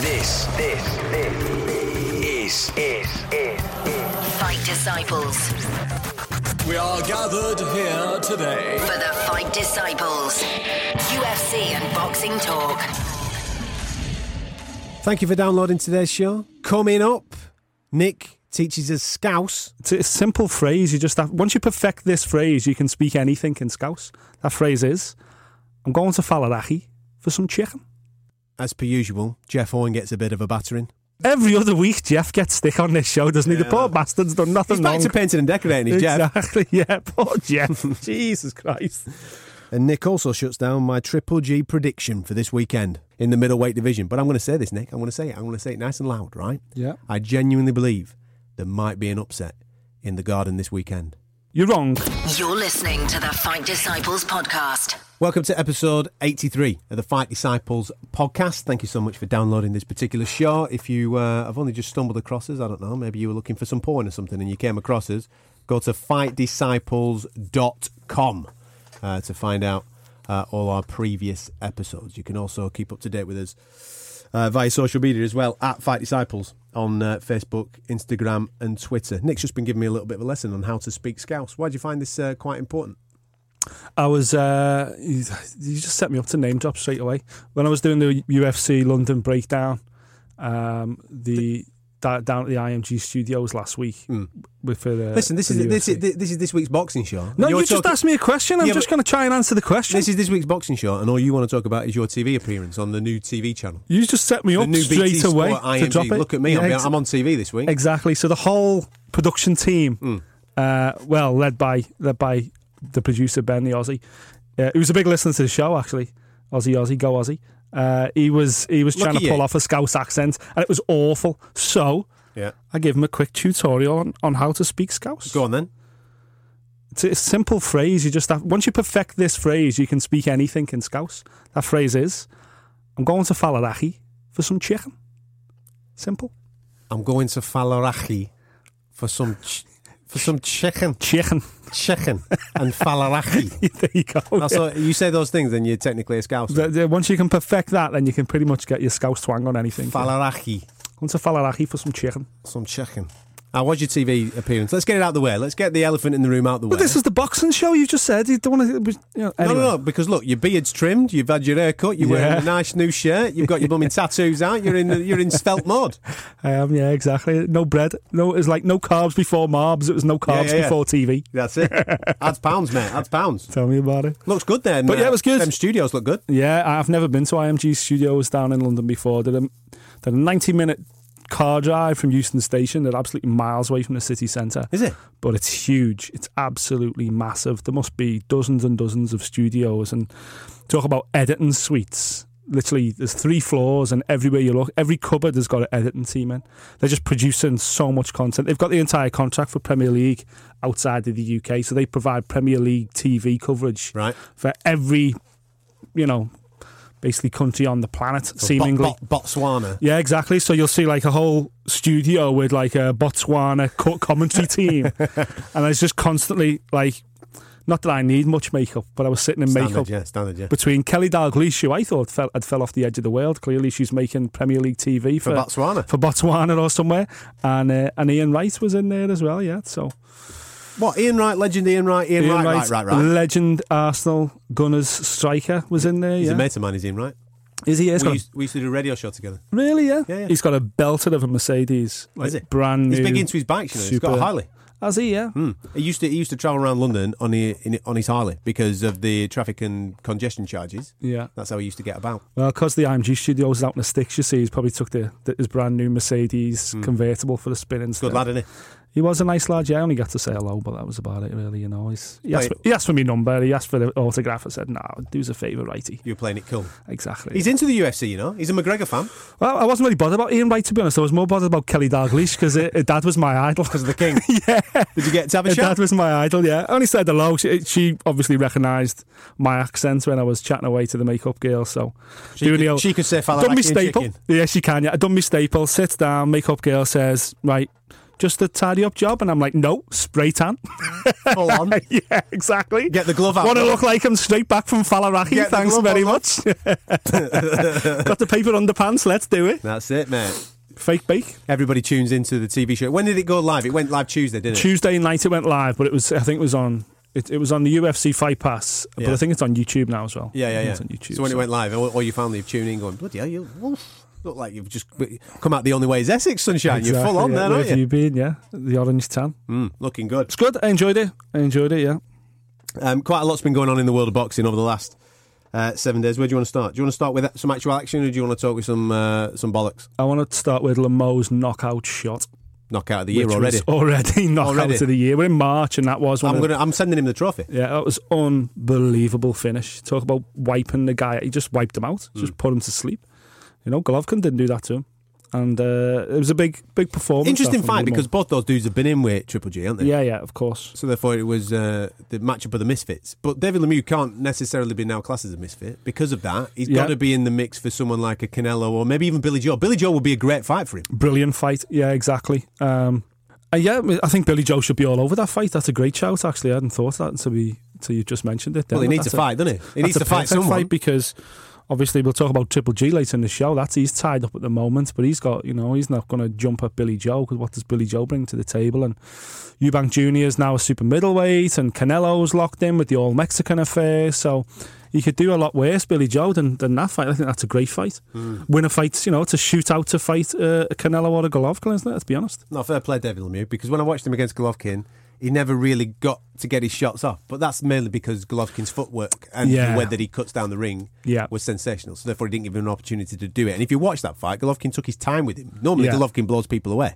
This, this, this is, is, is, is Fight Disciples. We are gathered here today For the Fight Disciples. UFC and boxing talk. Thank you for downloading today's show. Coming up, Nick teaches us Scouse. It's a simple phrase. You just have, once you perfect this phrase, you can speak anything in Scouse. That phrase is, "I'm going to Falarachi for some chicken." As per usual, Jeff Owen gets a bit of a battering. Every other week, Jeff gets stick on this show, doesn't he? The poor bastard's done nothing He's back wrong. to painting and decorating, he's Jeff. Exactly. Yeah. Poor Jeff. Jesus Christ. And Nick also shuts down my Triple G prediction for this weekend in the middleweight division. But I'm going to say this, Nick. I'm going to say it. I'm going to say it nice and loud, right? Yeah. I genuinely believe there might be an upset in the garden this weekend. You're wrong. You're listening to the Fight Disciples podcast. Welcome to episode 83 of the Fight Disciples podcast. Thank you so much for downloading this particular show. If you uh, have only just stumbled across us, I don't know, maybe you were looking for some porn or something and you came across us, go to fightdisciples.com uh, to find out uh, all our previous episodes. You can also keep up to date with us uh, via social media as well at Fight Disciples on uh, Facebook, Instagram, and Twitter. Nick's just been giving me a little bit of a lesson on how to speak Scouse. Why do you find this uh, quite important? I was, uh, you, just set me up to name drop straight away. When I was doing the UFC London breakdown, um, the, da- down at the IMG studios last week with for the. Listen, this for is the this is this is this week's boxing show. No, you just asked me a question. I'm Yeah, just going to try and answer the question. This is this week's boxing show, and all you want to talk about is your TV appearance on the new TV channel. you just set me The up new straight BT Sport away IMG. to drop it. Look at me, Yeah, I'm, ex- I'm on TV this week. Exactly. So the whole production team, Hmm. uh, well, led by led by the producer Ben the Aussie, uh, he was a big listener to the show actually. Aussie, Aussie, go Aussie. Uh, he was he was trying to pull you. off a Scouse accent, and it was awful. So Yeah, I gave him a quick tutorial on, on how to speak Scouse. go on then. It's a simple phrase. You just have once you perfect this phrase, you can speak anything in Scouse. That phrase is, "I'm going to Falarachi for some chicken." Simple I'm going to Falarachi for some ch- for some chicken, chicken. chicken, and Falarachi. there you go. That's all, you say those things, then you're technically a scouse. The- the- once you can perfect that, then you can pretty much get your scouse twang on anything. Falarachi, Going to Falarachi for some chicken. some chicken. Ah, what's your TV appearance? Let's get it out of the way. Let's get the elephant in the room out the way. But this is the boxing show. You just said you don't want to. You know, anyway. No, no, no, because look, your beard's trimmed, you've had your hair cut, you're wearing a nice new shirt, you've got your blooming tattoos out, you're in you're in svelte mode. I am. Yeah, exactly. No bread. No, it was like no carbs before marbs. It was no carbs yeah, yeah. before TV. That's it. Adds pounds, mate. Adds pounds. Tell me about it. Looks good then. But yeah, it was good. Them studios look good. Yeah, I've never been to IMG Studios down in London before. Did a, did a 90 minute car drive from Euston Station. They're absolutely miles away from the city centre. Is it? But it's huge. It's absolutely massive. There must be dozens and dozens of studios. And talk about editing suites. Literally, there's three floors, and everywhere you look, every cupboard has got an editing team in. They're just producing so much content. They've got the entire contract for Premier League outside of the UK, so they provide Premier League TV coverage Right. for every, you know, basically country on the planet, seemingly. Bo- Bo- Botswana. Yeah, exactly. So you'll see like a whole studio with like a Botswana co- commentary team, and it's just constantly like, not that I need much makeup, but I was sitting in Standard, makeup yeah, standard, yeah. between Kelly Dalglish, who I thought fell, had fell off the edge of the world. Clearly, she's making Premier League TV For for, Botswana. for Botswana or somewhere, and uh, and Ian Wright was in there as well. Yeah, so What? Ian Wright, legend Ian Wright, Ian, Ian Wright, Wright, right, right, right. legend Arsenal Gunners striker was in there. He's yeah. a mate of mine, is Ian Wright. Is he? He's We got a- used, we used to do a radio show together. really? Yeah? Yeah, yeah. He's got a belter of a Mercedes. Like Is it? Brand new. He's big into his bikes, you know. He's got a Harley. Has he? Yeah. Hmm. He used to he used to travel around London on the, in, on his Harley because of the traffic and congestion charges. Yeah. That's how he used to get about. Well, because the IMG studios is out in the sticks, you see, he's probably took the, the his brand new Mercedes convertible for the spin and Hmm. Good lad, isn't he? He was a nice lad. Yeah, I only got to say hello, but that was about it, really. You know, he's, he, asked for, he asked for my number. He asked for the autograph. I said, "No, do us a favour, righty." You were playing it cool. Exactly. He's into the UFC, you know. He's a McGregor fan well, I wasn't really bothered about Ian Wright to be honest. I was more bothered about Kelly Dalglish because dad was my idol. because of the king. yeah, Did you get to have a her dad was my idol. Yeah, I only said hello. She, she obviously recognised my accent when I was chatting away to the makeup girl. So She doing could- the old- she could say done me Falaraki staple. Yeah, she can. Yeah, I done me staple. Sits down. Makeup girl says, "Right, just a tidy up job," and I'm like, "No, spray tan." Full on. yeah, exactly. Get the glove out. Want to look like I'm straight back from Falaraki? Get Thanks very much. Got the paper underpants. Let's do it. That's it, mate. Fake bake. Everybody tunes into the TV show. When did it go live? It went live Tuesday, didn't it? Tuesday night it went live, but it was I think it was on it, it was on the UFC Fight Pass, but Yeah. I think it's on YouTube now as well. Yeah, yeah, yeah. It's on YouTube. so when it went live, all, all your family tuned in, going, "Bloody hell, you oof, look like you've just come out the only way is Essex, sunshine. You're full on yeah. there, Where aren't have you? you been? Yeah, the orange tan. Mm, looking good. It's good. I enjoyed it. I enjoyed it. Yeah. Um, quite a lot's been going on in the world of boxing over the last uh, seven days. Where do you want to start? Do you want to start with some actual action, or do you want to talk with some uh, some bollocks? I want to start with Lemieux's knockout shot. Knockout of the year already. already knockout Already. of the year. We're in March, and that was one. I'm gonna. I'm sending him the trophy. Yeah, that was unbelievable finish. Talk about wiping the guy. He just wiped him out. Hmm. Just put him to sleep. You know, Golovkin didn't do that to him. And uh, it was a big, big performance. Interesting fight because both those dudes have been in with Triple G, haven't they? Yeah, yeah, of course. So therefore, it was uh, the matchup of the misfits. But David Lemieux can't necessarily be now classed as a misfit because of that. He's Yeah. got to be in the mix for someone like a Canelo or maybe even Billy Joe. Billy Joe would be a great fight for him. Brilliant fight. Yeah, exactly. Um, and yeah, I think Billy Joe should be all over that fight. That's a great shout, actually. I hadn't thought of that until, we, until you just mentioned it. Well, he needs That's to fight, doesn't he? He needs to fight someone. fight because obviously we'll talk about Triple G later in the show. That's he's tied up at the moment, but he's got you know he's not going to jump at Billy Joe because what does Billy Joe bring to the table? And Eubank Jr. is now a super middleweight, and Canelo's locked in with the All Mexican affair, so. He could do a lot worse, Billy Joe, than, than that fight. I think that's a great fight. Hmm. Win a fight, you know, to shoot out to fight uh, Canelo or a Golovkin, isn't it? Let's be honest. No, fair play, David Lemieux, because when I watched him against Golovkin, he never really got to get his shots off. But that's mainly because Golovkin's footwork and Yeah. the way that he cuts down the ring Yeah. was sensational. So therefore, he didn't give him an opportunity to do it. And if you watch that fight, Golovkin took his time with him. Normally, Yeah. Golovkin blows people away.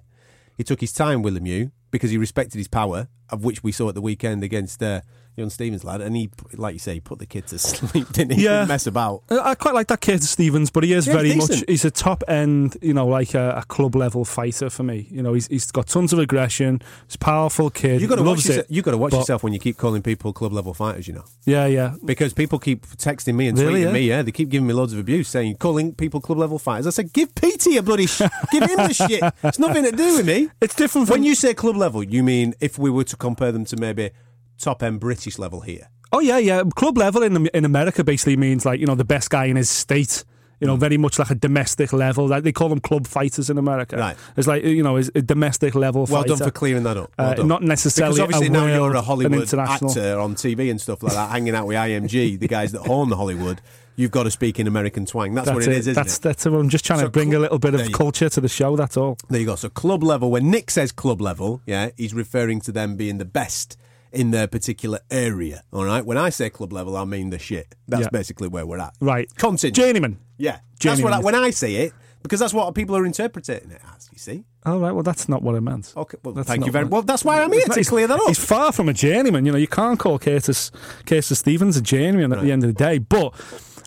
He took his time with Lemieux because he respected his power, of which we saw at the weekend against uh, young Stevens lad. And he, like you say, he put the kid to sleep, didn't he? Yeah. mess about. I quite like that kid Stevens, but he is Yeah, very he's much he's a top end, you know, like a, a club level fighter for me. You know, he's he's got tons of aggression. He's a powerful kid. You got to watch. Yourself, you got to watch But- yourself when you keep calling people club level fighters. You know. Yeah, yeah. Because people keep texting me and Really, tweeting yeah? me, yeah, they keep giving me loads of abuse, saying calling people club level fighters. I said, give PT a bloody, sh- give him the shit. It's nothing to do with me. It's different from When you say club level, you mean if we were to compare them to maybe top end British level here. Oh yeah, yeah. Club level in in America basically means like you know the best guy in his state. You know, very much like a domestic level. Like they call them club fighters in America. Right. It's like you know, is a domestic level. Well fighter. done for clearing that up. Well Uh, not necessarily because obviously a now you're a Hollywood international. actor on TV and stuff like that, hanging out with IMG, the guys that own the Hollywood. You've got to speak in American twang. That's, what it is, isn't that's it? that's. I'm just trying So to bring cl- a little bit of culture to the show. That's all. There you go. So club level, when Nick says club level, yeah, he's referring to them being the best in their particular area. All right. When I say club level, I mean the shit. That's Yeah. basically where we're at. Right. Continue. Journeyman. Yeah. That's what I, when I say it because that's what people are interpreting it as. You see. All right. Well, that's not what I meant. Okay. Well, That's thank you very what- well. That's why I'm here to clear that up. He's far from a journeyman. You know, you can't call Curtis Curtis Stevens a journeyman at the end of the day. But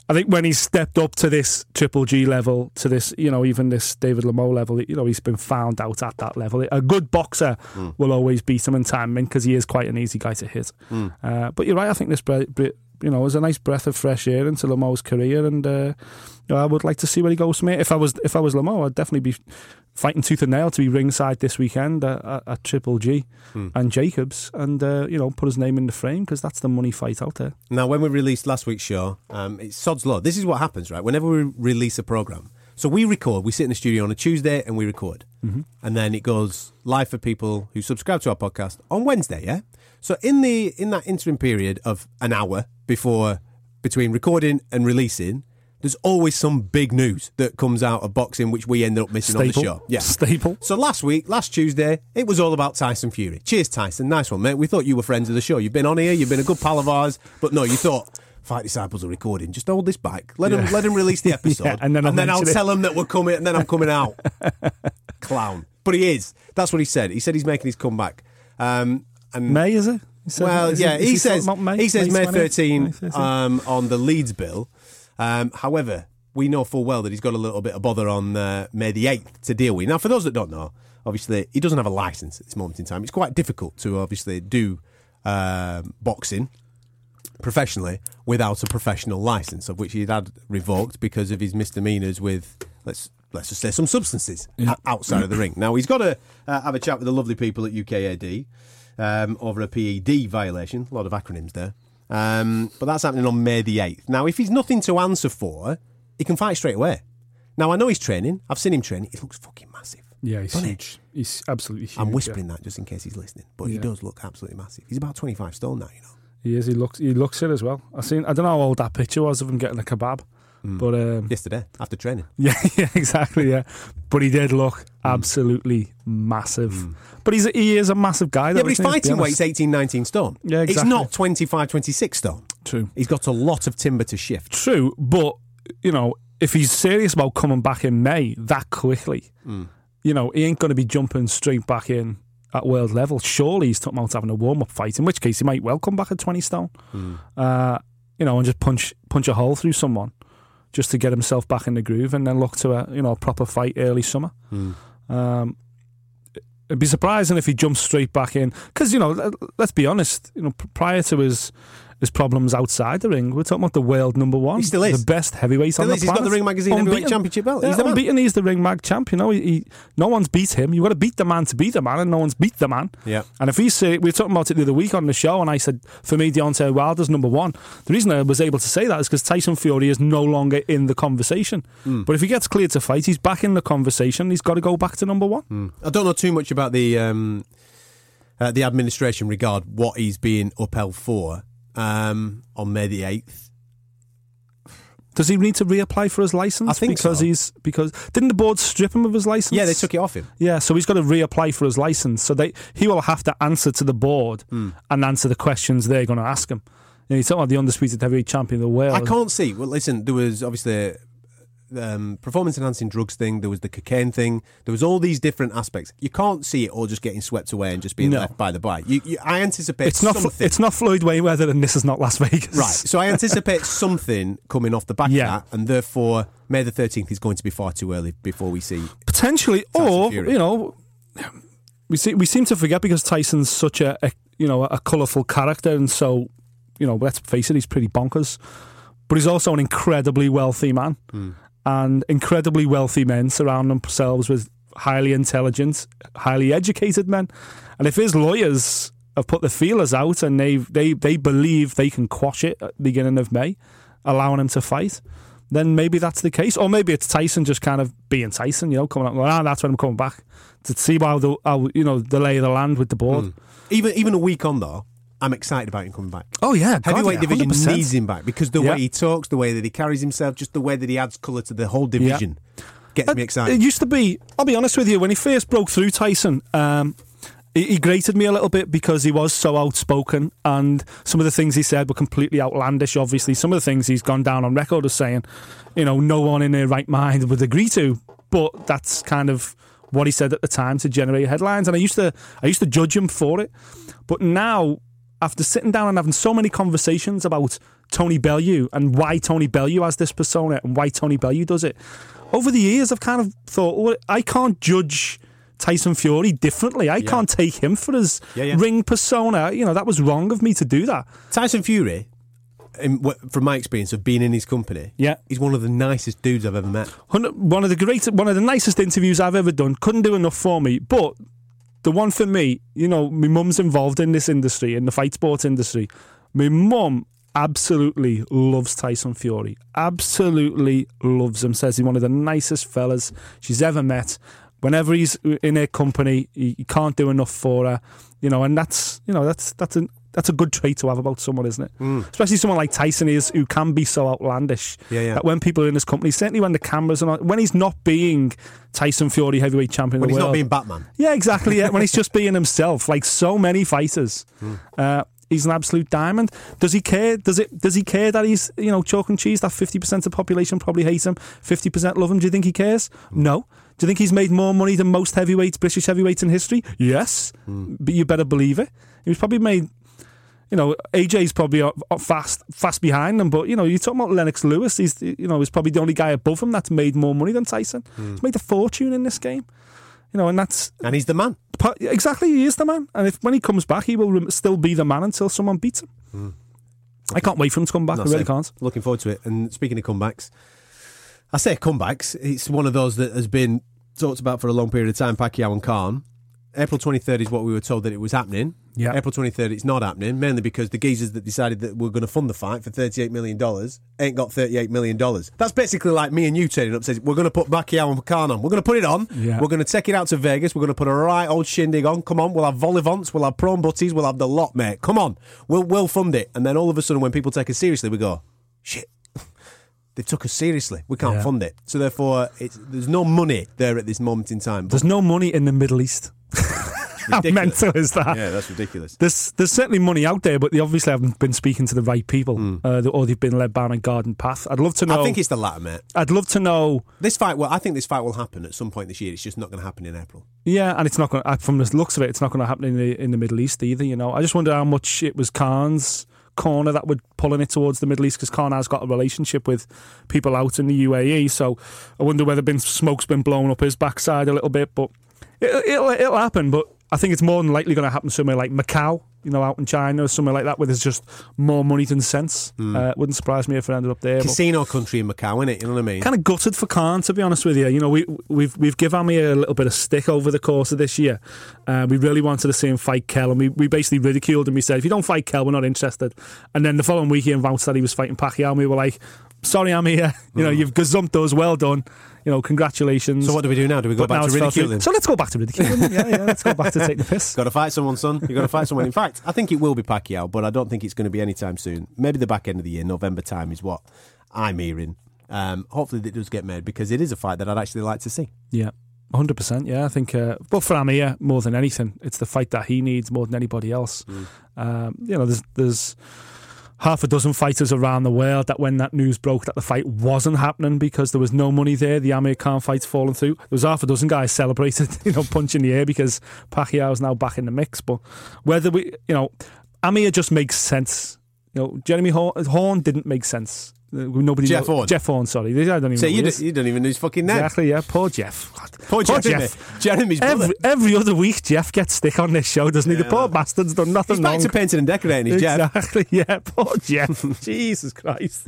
I think when he's stepped up to this Triple G level, to this, you know, even this David Lemieux level, you know, he's been found out at that level. A good boxer Hmm. will always beat him in timing because he is quite an easy guy to hit. Hmm. Uh, but you're right. I think this, bre- bre- you know, it was a nice breath of fresh air into Lemieux's career, and uh, you know, I would like to see where he goes from here. If I was, if I was Lemieux, I'd definitely be fighting tooth and nail to be ringside this weekend at, at, at Triple G Hmm. and Jacobs, and uh, you know, put his name in the frame because that's the money fight out there. Now, when we released last week's show, um, it's sod's law. This is what happens, right? Whenever we release a program, so we record, we sit in the studio on a Tuesday and we record, Mm-hmm. and then it goes live for people who subscribe to our podcast on Wednesday. Yeah. So in the in that interim period of an hour before between recording and releasing, there's always some big news that comes out of boxing which we ended up missing on the show. Yeah. Staple. So last week, last Tuesday, it was all about Tyson Fury. Cheers, Tyson. Nice one, mate. We thought you were friends of the show. You've been on here, you've been a good pal of ours, but no, you thought Fight Disciples are recording. Just hold this back. Let them let them release the episode, Yeah, and then I'll I'll it. tell them that we're coming, and then I'm coming out. Clown. But he is. That's what he said. He said he's making his comeback. Um, and May is it? He said- well, is yeah, is he, talking says May? he says May 20th? 13 um, on the Leeds bill. Um, however, we know full well that he's got a little bit of bother on uh, May the 8th to deal with. Now, for those that don't know, obviously he doesn't have a license at this moment in time. It's quite difficult to obviously do um, boxing professionally without a professional license, of which he'd had revoked because of his misdemeanors with let's let's just say some substances o- outside of the ring. Now he's got to uh, have a chat with the lovely people at UKAD um, over a PED violation. A lot of acronyms there, um, but that's happening on May the eighth. Now, if he's nothing to answer for, he can fight straight away. Now I know he's training. I've seen him training. He looks fucking massive. Yeah, he's huge. He's absolutely huge. I'm yeah. whispering that just in case he's listening, but he does look absolutely massive. He's about 25 stone now, you know. He is. He looks. He looks it as well. I seen. I don't know how old that picture was of him getting a kebab, Hmm. but um, Yesterday, after training. yeah, yeah, exactly. Yeah, but he did look Hmm. absolutely massive. But he's a, he is a massive guy. Though, Yeah, but he's he, fighting honest? weight's 18, 19 stone. Yeah, It's exactly. not 25, 26 stone. True. He's got a lot of timber to shift. True, but you know, if he's serious about coming back in May that quickly, you know, he ain't going to be jumping straight back in at world level. Surely he's talking about having a warm up fight, in which case he might well come back at twenty stone. Uh, you know, and just punch punch a hole through someone just to get himself back in the groove, and then look to a you know a proper fight early summer. Um, it'd be surprising if he jumps straight back in because you know let- let's be honest, you know prior to his his problems outside the ring, we're talking about the world number one, He still is. the best heavyweight Still on the is. He's got the Ring Magazine Heavyweight Championship belt. He's Yeah, the man. unbeaten. He's the ring mag champ. You know, he, he no one's beat him. You got to beat the man to beat the man, and no one's beat the man. Yeah. And if he's say, we were talking about it the other week on the show, and I said for me Deontay Wilder's number one. The reason I was able to say that is because Tyson Fury is no longer in the conversation. Hmm. But if he gets cleared to fight, he's back in the conversation. He's got to go back to number one. I don't know too much about the um, uh, the administration regard what he's being upheld for um, on May the 8th. Does he need to reapply for his license? I think because so. he's because didn't the board strip him of his license? Yeah, they took it off him. Yeah, so he's got to reapply for his license. So they he will have to answer to the board Hmm. and answer the questions they're going to ask him. You know, he's talking about the undisputed heavyweight champion of the world. I can't see. Well, listen, there was obviously um, performance enhancing drugs thing. There was the cocaine thing. There was all these different aspects. You can't see it all just getting swept away and just being No. left by the by. You, you, I anticipate It's not. Something. It's not Floyd Mayweather, and this is not Las Vegas. right. So I anticipate something coming off the back Yeah. of that, and therefore May the thirteenth is going to be far too early before we see. potentially, Tyson or Fury. you know, we see, we seem to forget because Tyson's such a, a you know a colourful character, and so you know, let's face it, he's pretty bonkers. But he's also an incredibly wealthy man, and incredibly wealthy men surround themselves with highly intelligent, highly educated men. And if his lawyers have put the feelers out and they they they believe they can quash it at the beginning of May, allowing him to fight, then maybe that's the case. Or maybe it's Tyson just kind of being Tyson, you know, coming up, going, ah, that's when I'm coming back to see how the how, you know the lay of the land with the board. Even even a week on though, I'm excited about him coming back. Oh yeah, God, Heavyweight yeah, division 100%. needs him back because the Yeah. way he talks, the way that he carries himself, just the way that he adds colour to the whole division gets me excited. It used to be. I'll be honest with you. When he first broke through Tyson, um, he, he grated me a little bit because he was so outspoken, and some of the things he said were completely outlandish. Obviously, some of the things he's gone down on record as saying, you know, no one in their right mind would agree to. But that's kind of what he said at the time to generate headlines, and I used to, I used to judge him for it. But now, after sitting down and having so many conversations about Tony Bellew and why Tony Bellew has this persona and why Tony Bellew does it, over the years I've kind of thought, well, I can't judge Tyson Fury differently. I can't take him for his Yeah, yeah. ring persona. You know, that was wrong of me to do that. Tyson Fury, in, from my experience of being in his company, Yeah. he's one of the nicest dudes I've ever met. One of the great, one of the nicest interviews I've ever done. Couldn't do enough for me, but the one for me, you know, my mum's involved in this industry, in the fight sport industry. My mum absolutely loves Tyson Fury. Absolutely loves him. Says he's one of the nicest fellas she's ever met. Whenever he's in her company, he, can't do enough for her. You know, and that's you know that's that's a that's a good trait to have about someone, isn't it? Especially someone like Tyson is, who can be so outlandish. Yeah, yeah. That when people are in his company, certainly when the cameras are on, when he's not being Tyson Fury heavyweight champion When he's the not being Batman. yeah, exactly. Yeah, when he's just being himself, like so many fighters, Hmm. uh, he's an absolute diamond. Does he care? Does it? Does he care that he's you know chalk and cheese? That fifty percent of the population probably hate him. Fifty percent love him. Do you think he cares? No. Do you think he's made more money than most heavyweights, British heavyweights in history? Yes, Hmm. but you better believe it. He was probably made. You know, AJ's probably fast, fast behind him. But you know, you're talking about Lennox Lewis. He's, you know, he's probably the only guy above him that's made more money than Tyson. Hmm. He's made a fortune in this game. You know, and that's And he's the man. Exactly, he is the man, and if when he comes back, he will still be the man until someone beats him. I can't wait for him to come back. I really it. can't. Looking forward to it. And speaking of comebacks, I say comebacks. It's one of those that has been talked about for a long period of time. Pacquiao and Khan. April 23rd is what we were told that it was happening. Yeah. April 23rd, it's not happening, mainly because the geezers that decided that we're going to fund the fight for $38 million ain't got $38 million. That's basically like me and you turning up saying, we're going to put Pacquiao and Khan on. We're going to put it on. Yeah. We're going to take it out to Vegas. We're going to put a right old shindig on. Come on, we'll have vol-au-vents, we'll have prawn butties, we'll have the lot, mate. Come on, we'll, we'll fund it. And then all of a sudden, when people take us seriously, we go, shit. They took us seriously. We can't Yeah. fund it, so therefore, it's, there's no money there at this moment in time. But There's no money in the Middle East. How mental is that? yeah, that's ridiculous. There's there's certainly money out there, but they obviously haven't been speaking to the right people, uh, or they've been led down a garden path. I'd love to know. I think it's the latter, mate. I'd love to know. This fight, well, I think this fight will happen at some point this year. It's just not going to happen in April. Yeah, and it's not going. to From the looks of it, it's not going to happen in the in the Middle East either. You know, I just wonder how much it was Khan's corner that would pulling it towards the Middle East because Khan has got a relationship with people out in the UAE. So I wonder whether been smoke's been blown up his backside a little bit, but it, it'll it'll happen. But I think it's more than likely going to happen somewhere like Macau, you know, out in China or somewhere like that, where there's just more money than sense. Uh, it wouldn't surprise me if it ended up there. Casino country in Macau, innit? You know what I mean? kind of gutted for Khan, to be honest with you. You know, we, we've we've given me a little bit of stick over the course of this year. Uh, we really wanted to see him fight Kell, and we, we basically ridiculed him. We said, if you don't fight Kell, we're not interested. And then the following week, he announced that he was fighting Pacquiao, and we were like, sorry, I'm here. You know, you've gazumped us. Well done. You know, congratulations. Mm. so what do we do now? Do we go But back to ridiculing? So let's go back to ridiculing. yeah, yeah, let's go back to take the piss. Got to fight someone, son. You got to fight someone. In fact, I think it will be Pacquiao, but I don't think it's going to be anytime soon. Maybe the back end of the year, November time, is what I'm hearing. Um, hopefully, it does get made because it is a fight that I'd actually like to see. Yeah. 100%. Yeah, I think, uh, but for Amir, more than anything, it's the fight that he needs more than anybody else. Um, you know, there's, there's half a dozen fighters around the world that when that news broke that the fight wasn't happening because there was no money there, the Amir Khan fight's fallen through. There was half a dozen guys celebrated, you know, punching the air because Pacquiao's now back in the mix. But whether we, you know, Amir just makes sense. You know, Jeremy Horn didn't make sense. Uh, Nobody Jeff know- Horn? Jeff Horn, sorry. I don't even So know you, do, is. you don't even know his fucking name. Exactly, yeah. Poor Jeff. God. Poor Jeff. Jeremy's brother. Every, every other week, Jeff gets stick on this show, doesn't he? The poor bastard's done nothing He's back wrong. to painting and decorating. He's Jeff. Exactly, yeah. Poor Jeff. Jesus Christ.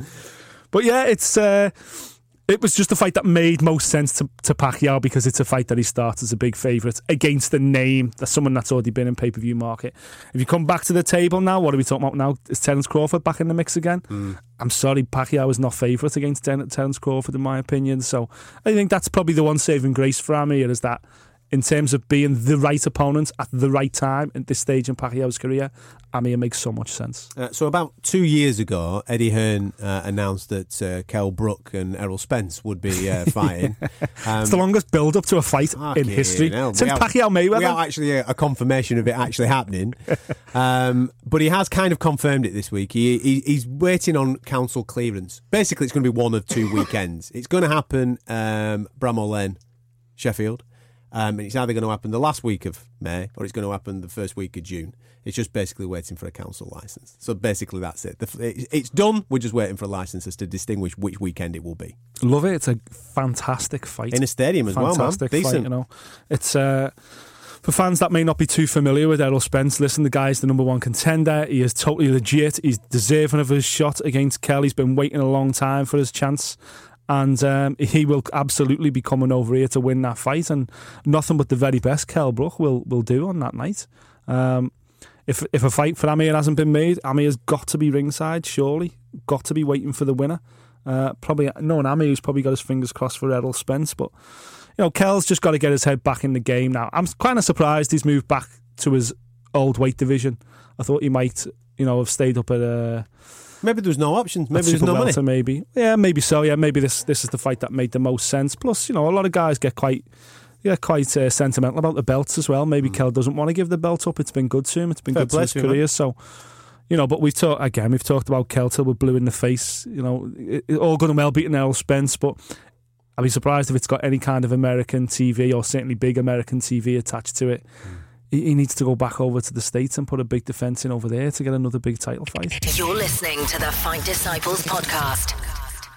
But yeah, it's uh, it was just a fight that made most sense to, to Pacquiao because it's a fight that he starts as a big favourite against the name that's someone that's already been in pay per view market. If you come back to the table now, what are we talking about now? Is Terence Crawford back in the mix again? Hmm. I'm sorry, Pacquiao is not favourite against Ter- Terence Crawford in my opinion. So I think that's probably the one saving grace for Amir is that in terms of being the right opponent at the right time at this stage in Pacquiao's career, Amir makes so much sense. Uh, so about two years ago, Eddie Hearn uh, announced that uh, Kell Brook and Errol Spence would be uh, fighting. Um, It's the longest build up to a fight in history hell. since Pacquiao Mayweather. Without actually a, a confirmation of it actually happening. um, but he has kind of confirmed it this week. He, he He's waiting on council clearance. Basically, it's going to be one of two weekends. It's going to happen um, Bramall Lane, Sheffield. Um, and it's either going to happen the last week of May or it's going to happen the first week of June. It's just basically waiting for a council license. So basically, that's it. The, it's done. We're just waiting for a license to distinguish which weekend it will be. Love it. It's a fantastic fight. In a stadium as well, man. fantastic fight, Decent. you know. It's uh, for fans that may not be too familiar with Errol Spence. Listen, the guy's the number one contender. He is totally legit. He's deserving of his shot against Kelly. He's been waiting a long time for his chance. And um, he will absolutely be coming over here to win that fight, and nothing but the very best Kell Brook will will do on that night. Um, if if a fight for Amir hasn't been made, Amir's got to be ringside. Surely, got to be waiting for the winner. Uh, probably knowing Amir's probably got his fingers crossed for Errol Spence, but you know, Kell's just got to get his head back in the game now. I'm kind of surprised he's moved back to his old weight division. I thought he might, you know, have stayed up at a. Maybe there's no options. Maybe there's no money. maybe. Yeah, maybe so. Yeah, maybe this this is the fight that made the most sense. Plus, you know, a lot of guys get quite yeah quite uh, sentimental about the belts as well. Maybe Kell doesn't want to give the belt up. It's been good to him. It's been. Fair good to his career. So. You know, but we've talked again. We've talked about Kell till we're blue in the face. You know, it, it- all good and well beating Errol Spence, but I'd be surprised if it's got any kind of American TV or certainly big American TV attached to it. He, he needs to go back over to the states and put a big defense in over there to get another big title fight. You're listening to the Fight Disciples podcast.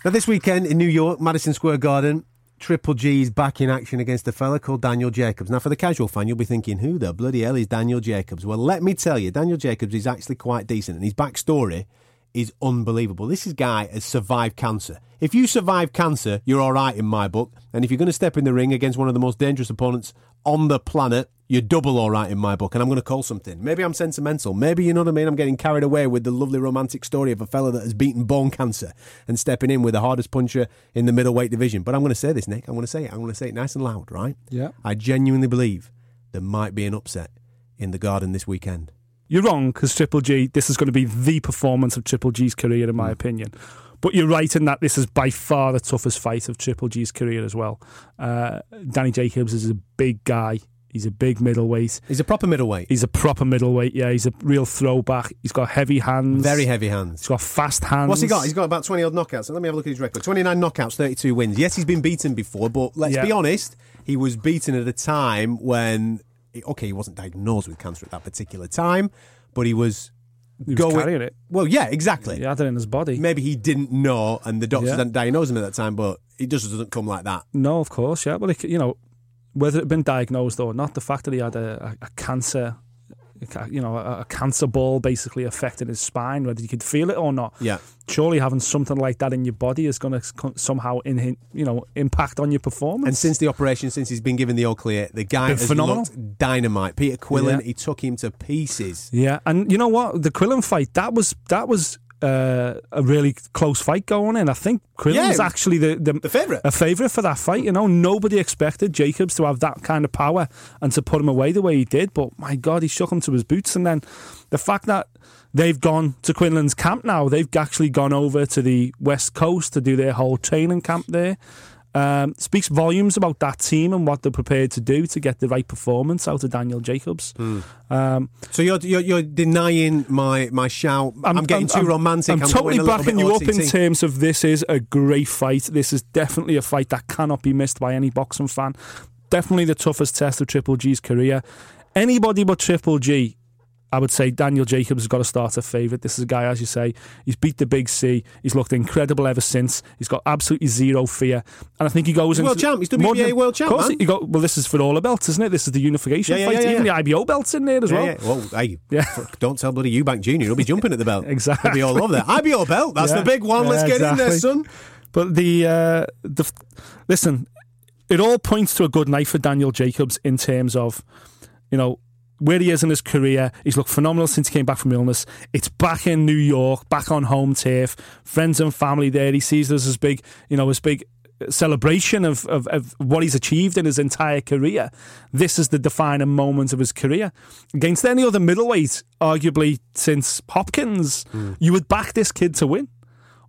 Now, this weekend in New York, Madison Square Garden, Triple G's back in action against a fella called Daniel Jacobs. Now, for the casual fan, you'll be thinking, who the bloody hell is Daniel Jacobs? Well, let me tell you, Daniel Jacobs is actually quite decent, and his backstory is unbelievable. This is guy has survived cancer. If you survive cancer, you're all right in my book. And if you're going to step in the ring against one of the most dangerous opponents on the planet, you're double all right in my book. And I'm going to call something. Maybe I'm sentimental. Maybe, you know what I mean? I'm getting carried away with the lovely romantic story of a fella that has beaten bone cancer and stepping in with the hardest puncher in the middleweight division. But I'm going to say this, Nick. I'm going to say it. I'm going to say it nice and loud, right? Yeah. I genuinely believe there might be an upset in the garden this weekend. You're wrong because Triple G, this is going to be the performance of Triple G's career, in my opinion. But you're right in that this is by far the toughest fight of Triple G's career as well. Uh, Danny Jacobs is a big guy. He's a big middleweight. He's a proper middleweight. He's a proper middleweight. Yeah, he's a real throwback. He's got heavy hands. Very heavy hands. He's got fast hands. What's he got? He's got about 20 odd knockouts. So Let me have a look at his record. 29 knockouts, 32 wins. Yes, he's been beaten before, but let's Yeah. be honest, he was beaten at a time when, okay, he wasn't diagnosed with cancer at that particular time, but he was He was going. carrying it. Well, yeah, exactly. He had it in his body. Maybe he didn't know, and the doctors Yeah. didn't diagnose him at that time, but it just doesn't come like that. No, of course, yeah. Well, it, you know, whether it had been diagnosed or not, the fact that he had a, a, cancer, you know, a, a cancer ball basically affecting his spine, whether you could feel it or not. Yeah. Surely having something like that in your body is going to somehow, in, you know, impact on your performance. And since the operation, since he's been given the all clear, the guy has phenomenal. looked dynamite. Peter Quillin, Yeah. he took him to pieces. Yeah, and you know what? The Quillin fight that was that was uh, a really close fight going in. I think Quillin Yeah, was actually the the, the favourite. a favourite for that fight. You know, nobody expected Jacobs to have that kind of power and to put him away the way he did. But my God, he shook him to his boots. And then the fact that they've gone to Quinlan's camp now, they've actually gone over to the west coast to do their whole training camp there. Um, speaks volumes about that team and what they're prepared to do to get the right performance out of Daniel Jacobs. Hmm. Um, So you're, you're you're denying my my shout. I'm, getting too romantic. I'm, I'm totally going a little backing you up in terms of this is a great fight. This is definitely a fight that cannot be missed by any boxing fan. Definitely the toughest test of Triple G's career. Anybody but Triple G, I would say Daniel Jacobs has got to start a favourite. This is a guy, as you say, he's beat the big C. He's looked incredible ever since. He's got absolutely zero fear, and I think he goes He's into world champ. He's WBA than- world champ, Of course, man. he got well. This is for all the belts, isn't it? This is the unification Yeah, yeah, fight. yeah, Even the IBO belts in there as well. yeah. Well, hey, Yeah. don't tell bloody Eubank Jr. He'll be jumping at the belt. Exactly. He'll be all over there. IBO belt. That's the big one. Let's get in there, son. But the uh, the listen, it all points to a good night for Daniel Jacobs in terms of, you know, where he is in his career. He's looked phenomenal since he came back from illness. It's back in New York, back on home turf, friends and family there. He sees this as big, you know, as big celebration of, of, of what he's achieved in his entire career. This is the defining moment of his career. Against any other middleweight, arguably since Hopkins, hmm. you would back this kid to win.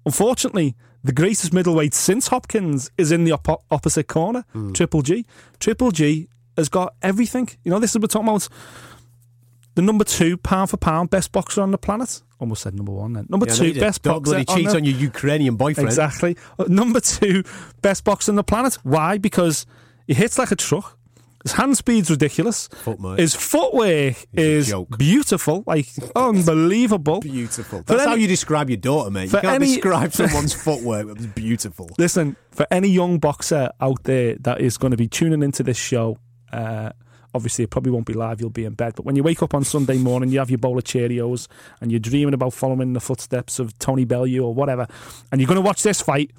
Unfortunately, the greatest middleweight since Hopkins is in the oppo- opposite corner, hmm. Triple G. Triple G has got everything. You know, this is we're talking about the number two pound for pound best boxer on the planet. Almost said number one then. Number Yeah, two best Don't boxer. bloody cheat the- on your Ukrainian boyfriend. Exactly. Uh, Number two best boxer on the planet. Why? Because he hits like a truck. His hand speed's ridiculous. Footwork. His footwork a is beautiful, like unbelievable. Beautiful. That's any- how you describe your daughter, mate. You can't any- describe someone's footwork. It was beautiful. Listen, for any young boxer out there that is going to be tuning into this show, uh, obviously it probably won't be live, you'll be in bed. But when you wake up on Sunday morning, you have your bowl of Cheerios and you're dreaming about following the footsteps of Tony Bellew or whatever, and you're going to watch this fight,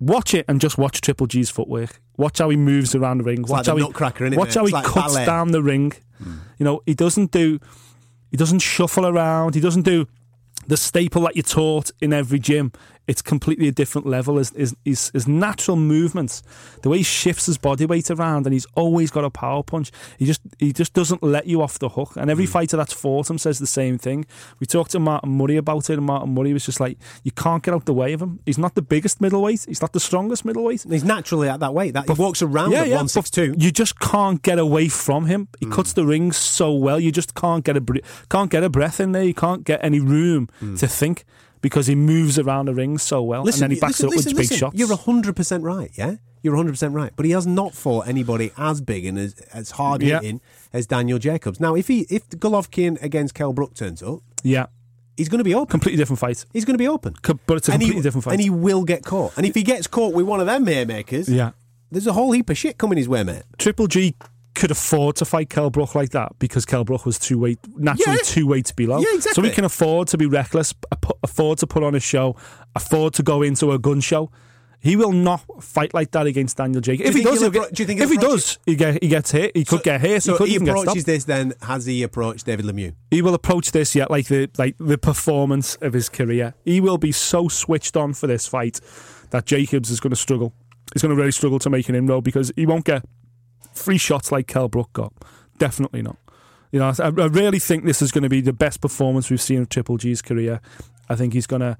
watch it and just watch Triple G's footwork. Watch how he moves around the ring. like watch the how he, watch mate? how It's he like cuts ballet. down the ring. You know, he doesn't do, he doesn't shuffle around. He doesn't do the staple that you're taught in every gym. It's completely a different level. His, his, his, his natural movements, the way he shifts his body weight around, and he's always got a power punch. He just he just doesn't let you off the hook. And every Hmm. fighter that's fought him says the same thing. We talked to Martin Murray about it, and Martin Murray was just like, you can't get out the way of him. He's not the biggest middleweight. He's not the strongest middleweight. He's naturally at that weight. That he walks around yeah, at but one six two. You just can't get away from him. He Hmm. cuts the ring so well. You just can't get a can't get a breath in there. You can't get any room to think because he moves around the ring so well, listen, and then he backs listen, up listen, with big shots. You're hundred percent right. Yeah, you're hundred percent right. But he has not fought anybody as big and as, as hard Yeah. hitting as Daniel Jacobs. Now, if he if Golovkin against Kell Brook turns up, yeah, he's going to be open. completely different fight. He's going to be open. Co- but it's a And he- completely different fight. and he will get caught. And if he gets caught with one of them haymakers, yeah, there's a whole heap of shit coming his way, mate. Triple G could afford to fight Kell Brook like that because Kell Brook was two weight naturally Yeah. two weights below. Yeah, So exactly. he can afford to be reckless, afford to put on a show, afford to go into a gun show. He will not fight like that against Daniel Jacobs. If he does, he'll he'll appro- get- do you think if he does, he get he gets hit. He could get hit. So he could he even approaches this. Then has he approached David Lemieux? he will approach this yet like the like the performance of his career. He will be so switched on for this fight that Jacobs is going to struggle. He's going to really struggle to make an inroad because he won't get free shots like Kell Brook got. Definitely not. You know, I, I really think this is going to be the best performance we've seen of Triple G's career. I think he's going to.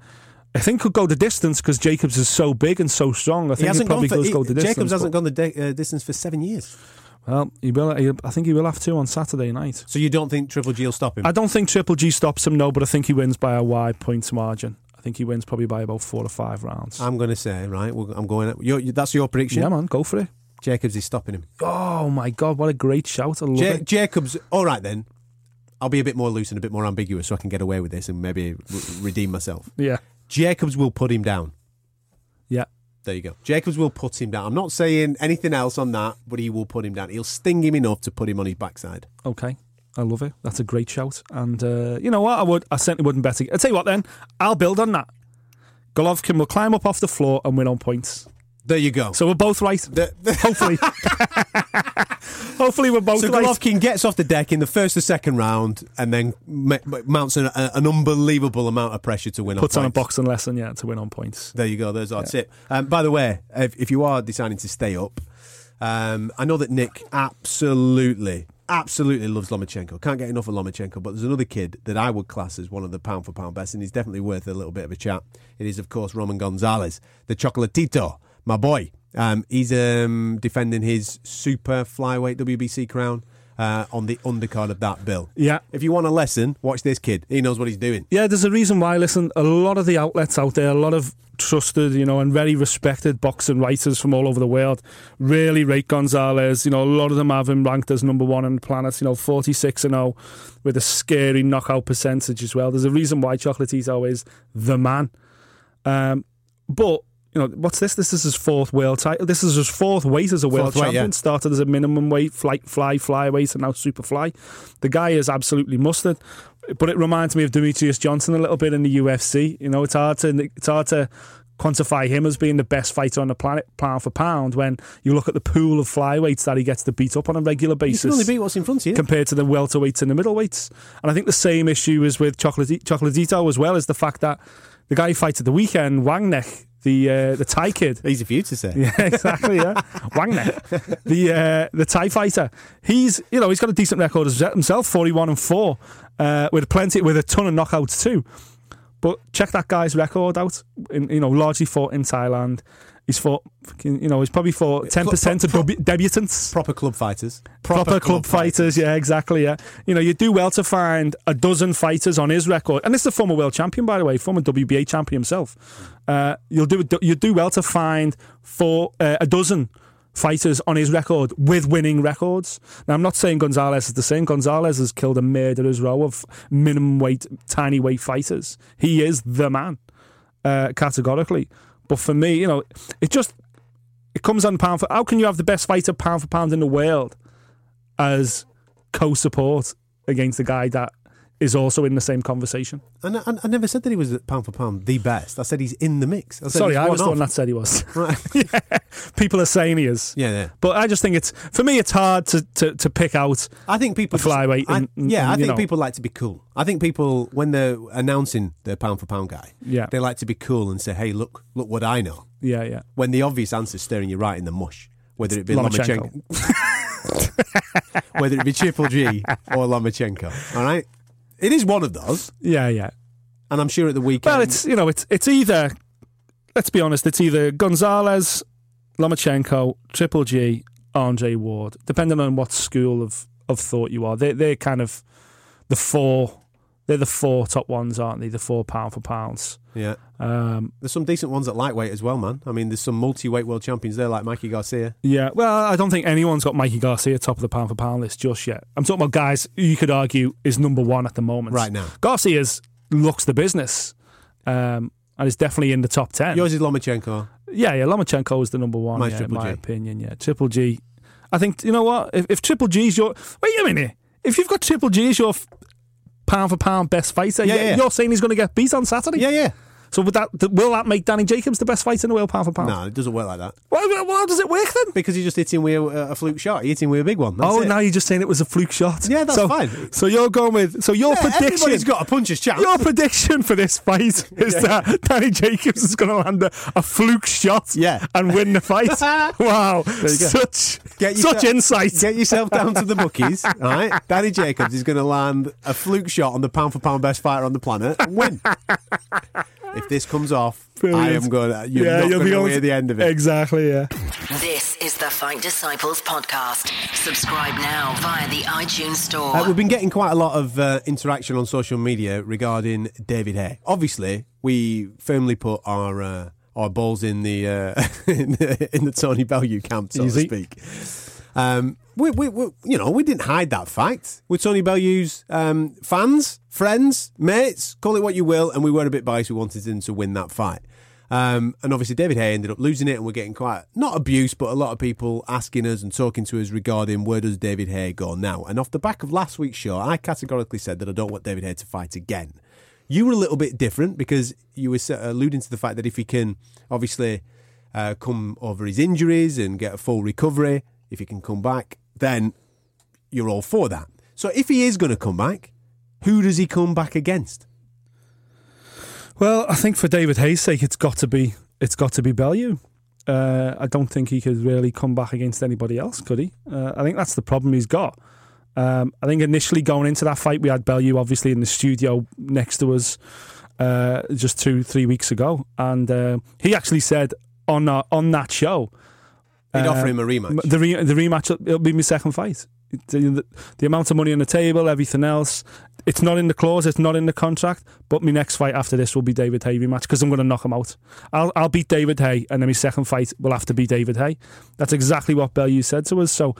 I think he'll go the distance because Jacobs is so big and so strong. I think he, probably for, does he- go the distance. Jacobs hasn't gone the de- uh, distance for seven years. Well, he will. he- I think he will have to on Saturday night. So you don't think Triple G will stop him? I don't think Triple G stops him, no, but I think he wins by a wide points margin. I think he wins probably by about four or five rounds. I'm going to say right. I'm going. Your, that's your prediction. yeah, man, go for it. Jacobs is stopping him. Oh my god, what a great shout! I love Ja- it. Jacobs. All right then. I'll be a bit more loose and a bit more ambiguous, so I can get away with this and maybe re- redeem myself. Yeah, Jacobs will put him down. yeah. There you go. Jacobs will put him down. I'm not saying anything else on that, but he will put him down. He'll sting him enough to put him on his backside. Okay, I love it. That's a great shout. And uh, you know what? I would. I certainly wouldn't bet. Against. I'll tell you what. Then I'll build on that. Golovkin will climb up off the floor and win on points. There you go. So we're both right. The- the- Hopefully, hopefully we're both So right. Golovkin gets off the deck in the first or second round, and then mounts an, a- an unbelievable amount of pressure to win. Puts on a points. boxing lesson, yeah, to win on points. There you go. There's our tip. Um, by the way, if, if you are deciding to stay up, um, I know that Nick absolutely, absolutely loves Lomachenko. Can't get enough of Lomachenko. But there's another kid that I would class as one of the pound for pound best, and he's definitely worth a little bit of a chat. It is, of course, Roman Gonzalez, the Chocolatito, my boy. Um, he's um, defending his super flyweight WBC crown. Uh, on the undercard of that bill. Yeah. If you want a lesson, watch this kid. He knows what he's doing. Yeah, there's a reason why. Listen, a lot of the outlets out there, a lot of trusted, you know, and very respected boxing writers from all over the world really rate Gonzalez. You know, a lot of them have him ranked as number one on the planet. You know, 46 and 0 with a scary knockout percentage as well. There's a reason why Chocolatito is the man. Um, but you know, what's this? This is his fourth world title. This is his fourth weight as a world Fourth weight, champion. yeah. Started as a minimum weight, fly, fly, flyweight, and now super fly. The guy is absolutely mustard. But it reminds me of Demetrious Johnson a little bit in the UFC. You know, it's hard to it's hard to quantify him as being the best fighter on the planet, pound for pound, when you look at the pool of flyweights that he gets to beat up on a regular You basis can only beat what's in front of you. compared to the welterweights and the middleweights. And I think the same issue is with Chocolati- Chocolatito as well, is the fact that the guy who fights at the weekend, Wangek, the uh, the Thai kid. Easy for you to say. Yeah, exactly. Yeah, Wangek, the uh, the Thai fighter. He's you know he's got a decent record as himself, forty one and four, uh, with plenty with a ton of knockouts too. But check that guy's record out. In, you know, largely fought in Thailand. He's fought, you know, he's probably fought ten percent of debu- debutants Proper club fighters. proper, club, fighters. Yeah, exactly. Yeah, you know, you do well to find a dozen fighters on his record, and this is a former world champion, by the way, former WBA champion himself. Uh, you'll do you do well to find four uh, a dozen fighters on his record with winning records. Now, I'm not saying Gonzalez is the same. Gonzalez has killed a murderer's row of minimum weight, tiny weight fighters. He is the man, uh, categorically. But for me, you know, it just it comes on pound for. How can you have the best fighter pound for pound in the world as co-support against the guy that is also in the same conversation. And I, I never said that he was pound for pound the best. I said he's in the mix. I said Sorry, I was the one that said he was. Right. People are saying he is. yeah, yeah. But I just think it's for me. It's hard to, to, to pick out. I think people flyweight I- and- yeah, and, I think know. people like to be cool. I think people when they're announcing their pound for pound guy, Yeah. they like to be cool and say, "Hey, look, look what I know." Yeah, yeah. When the obvious answer's staring you right in the mush, whether it be Lomachenko. Lomachenko, whether it be Triple G or Lomachenko. All right, it is one of those, Yeah, yeah. and I'm sure at the weekend. Well, it's you know, it's it's either. Let's be honest. It's either Gonzalez, Lomachenko, Triple G, Andre Ward, depending on what school of, of thought you are. They they're kind of the four. They're the four top ones, aren't they? The four pound for pounds. yeah. Um, There's some decent ones at lightweight as well, man. I mean, there's some multi-weight world champions there, like Mikey Garcia. yeah. Well, I don't think anyone's got Mikey Garcia top of the pound for pound list just yet. I'm talking about guys you could argue is number one at the moment. Right now. Garcia's looks the business. Um, and is definitely in the top ten. Yours is Lomachenko. Yeah, yeah, Lomachenko is the number one. Mine's yeah, in my G. opinion. Yeah, Triple G. I think you know what? If, if Triple G's your wait a minute, if you've got Triple G as your pound for pound best fighter, Yeah, you- yeah. you're saying he's going to get beat on Saturday. Yeah, yeah. So would that will that make Danny Jacobs the best fighter in the world pound for pound? No, it doesn't work like that. Well, well, how does it work then? Because he just hitting with a, a fluke shot. He hit him with a big one. That's oh, it. now you're just saying it was a fluke shot. Yeah, that's so, fine. So you're going with so your Yeah, prediction. Everybody's got a puncher's chance. Your prediction for this fight is that Danny Jacobs is going to land a, a fluke shot Yeah. and win the fight. wow. Such, Get yourself- such insight. Get yourself down to the bookies, all right? Danny Jacobs is going to land a fluke shot on the pound for pound best fighter on the planet and win. If this comes off, I am going. to You're not you'll going be to able hear the end of it. Exactly, yeah. This is the Fight Disciples podcast. Subscribe now via the iTunes Store. Uh, we've been getting quite a lot of uh, interaction on social media regarding David Haye. Obviously, we firmly put our uh, our balls in the, uh, in the in the Tony Bellew camp, so Easy. to speak. Um, we, we, we, you know, we didn't hide that fact. We're Tony Bellew's um, fans, friends, mates, call it what you will, and we were a bit biased. We wanted him to win that fight. Um, and obviously, David Haye ended up losing it, and we're getting quite not abuse, but a lot of people asking us and talking to us regarding where does David Haye go now. And off the back of last week's show, I categorically said that I don't want David Haye to fight again. You were a little bit different because you were alluding to the fact that if he can obviously uh, come over his injuries and get a full recovery, if he can come back, then you're all for that. So if he is going to come back, who does he come back against? Well, I think for David Haye's sake, it's got to be it's got to be Bellew. Uh, I don't think he could really come back against anybody else, could he? Uh, I think that's the problem he's got. Um, I think initially going into that fight, we had Bellew obviously in the studio next to us uh, just two, three weeks ago, and uh, he actually said on that, on that show He'd uh, offer him a rematch. the re- the rematch it'll be my second fight. The, the, the amount of money on the table, everything else, it's not in the clause, it's not in the contract. But my next fight after this will be David Haye rematch because I'm going to knock him out. I'll I'll beat David Haye, and then my second fight will have to be David Haye. That's exactly what Bellew said to us. So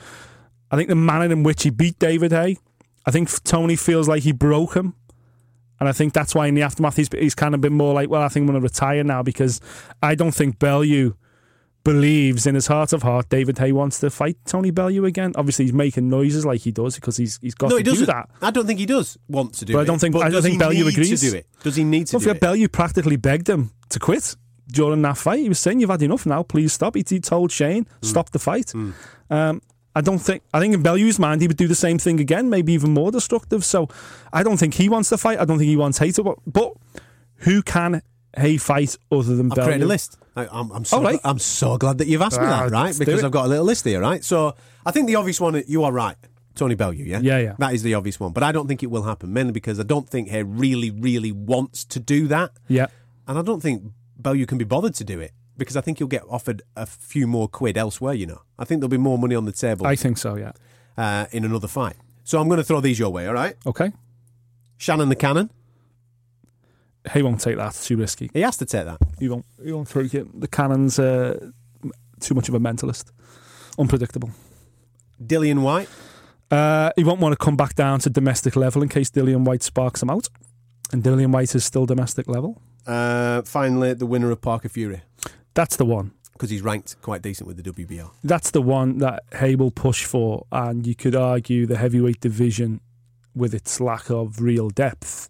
I think the manner in which he beat David Haye, I think Tony feels like he broke him. And I think that's why in the aftermath he's, he's kind of been more like, well, I think I'm going to retire now because I don't think Bellew believes in his heart of heart David Haye wants to fight Tony Bellew again. Obviously, he's making noises like he does because he's he's got no, to he do that. I don't think he does want to do But it. I don't think- I don't think Bellew agrees. to do it. Does he need to Don't do it? Bellew practically begged him to quit during that fight. He was saying, "You've had enough now. Please stop." He, he told Shane, Hmm. "Stop the fight." Um, I don't think. I think in Bellew's mind, he would do the same thing again, maybe even more destructive. So, I don't think he wants to fight. I don't think he wants Haye to. But who can Haye fight other than I've created a list. I, I'm, I'm, so, right. I'm so glad that you've asked me Ah, that, right? let's do Because it. I've got a little list here, right? So I think the obvious one, you are right. Tony Bellew, yeah? Yeah, yeah. That is the obvious one. But I don't think it will happen, mainly because I don't think he really, really wants to do that. Yeah. And I don't think Bellew can be bothered to do it because I think he'll get offered a few more quid elsewhere, you know. I think there'll be more money on the table I think so. Yeah. uh, in another fight. So I'm going to throw these your way, all right? Okay. Shannon the Cannon, He won't take that. It's too risky. he has to take that. He won't. He won't take it. The Cannon's uh, too much of a mentalist. Unpredictable. Dillian Whyte, Uh, he won't want to come back down to domestic level in case Dillian Whyte sparks him out. And Dillian Whyte is still domestic level. uh, finally, the winner of Parker Fury, That's the one. because he's ranked quite decent with the WBO. That's the one that Haye will push for. And you could argue the heavyweight division with its lack of real depth.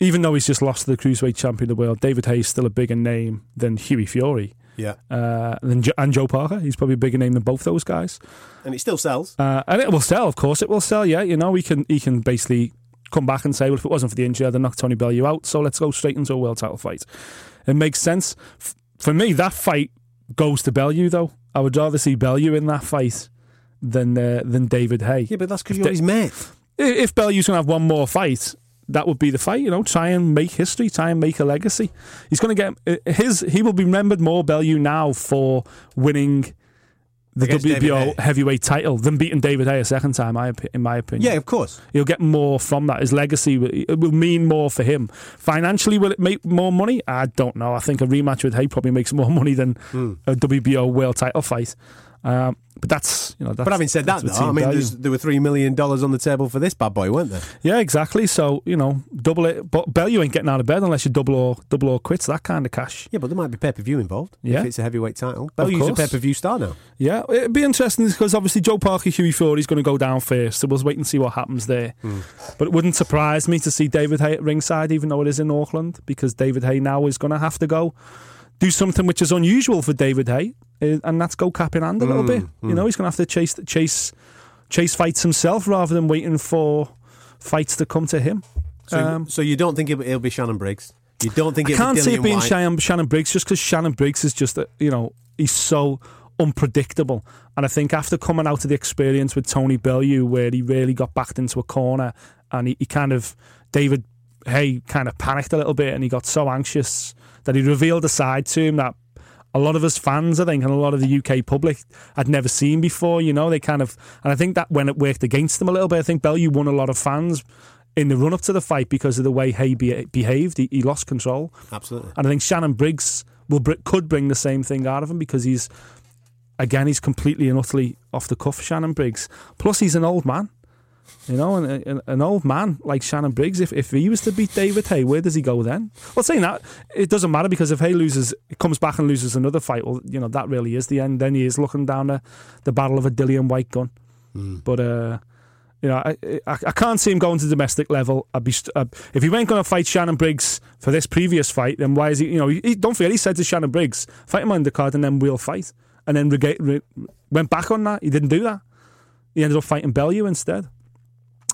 Even though he's just lost to the cruiserweight champion of the world, David Haye's still a bigger name than Hughie Fury. Yeah. Uh, jo- and Joe Parker, he's probably a bigger name than both those guys. And it still sells. Uh, and it will sell, of course, it will sell. Yeah, you know, he can he can basically come back and say, well, if it wasn't for the injury, I'd have knocked Tony Bellew out. So let's go straight into a world title fight. It makes sense. F- for me, that fight goes to Bellew, though. I would rather see Bellew in that fight than uh, than David Haye. Yeah, but that's because you're they- his mate. If Bellew's going to have one more fight, that would be the fight. You know, try and make history, try and make a legacy. He's going to get uh, his. He will be remembered more Bellew now for winning the Against WBO heavyweight title than beating David Haye a second time. I, in my opinion, Yeah, of course. He'll get more from that. His legacy will, it will mean more for him. Financially, will it make more money? I don't know. I think a rematch with Haye probably makes more money than Hmm. a WBO world title fight. Um, but that's you know. That's, But having said that, though, I mean, there were three million dollars on the table for this bad boy, weren't there? yeah, exactly. So you know, double it. But Bell, you ain't getting out of bed unless you double or double or quits that kind of cash. Yeah, but there might be pay per view involved. Yeah. if it's a heavyweight title. Bellew's a pay per view star now. Yeah, it'd be interesting because obviously Joe Parker, Hughie Fury's going to go down first, so we'll wait and see what happens there. Hmm. But it wouldn't surprise me to see David Haye at ringside, even though it is in Auckland, because David Haye now is going to have to go do something which is unusual for David Haye, uh, and that's go cap in hand a little bit. Hmm. You know, he's going to have to chase chase chase fights himself rather than waiting for fights to come to him. So, Um, so you don't think it'll, it'll be Shannon Briggs? You don't think I it'll can't be see it being? Shannon, Shannon Briggs just because Shannon Briggs is just, a, you know, he's so unpredictable. And I think after coming out of the experience with Tony Bellew, where he really got backed into a corner and he, he kind of, David Haye kind of panicked a little bit and he got so anxious that he revealed a side to him that a lot of us fans, I think, and a lot of the UK public had never seen before. You know, they kind of, and I think that when it worked against them a little bit, I think Bellew won a lot of fans in the run up to the fight because of the way Haye be- behaved. He, he lost control. Absolutely. And I think Shannon Briggs will could bring the same thing out of him because he's again he's completely and utterly off the cuff. Shannon Briggs. Plus he's an old man. You know, an, an, an old man like Shannon Briggs. If if he was to beat David Haye, where does he go then? Well, saying that it doesn't matter because if Haye loses, comes back and loses another fight, well, you know that really is the end. Then he is looking down the, the battle of a Dillian Whyte gun. But uh, you know, I, I I can't see him going to domestic level. I'd be st- uh, if he weren't going to fight Shannon Briggs for this previous fight, then why is he? You know, he, he- don't forget he said to Shannon Briggs, "Fight him on the card, and then we'll fight." And then rega- re- went back on that. He didn't do that. He ended up fighting Bellew instead.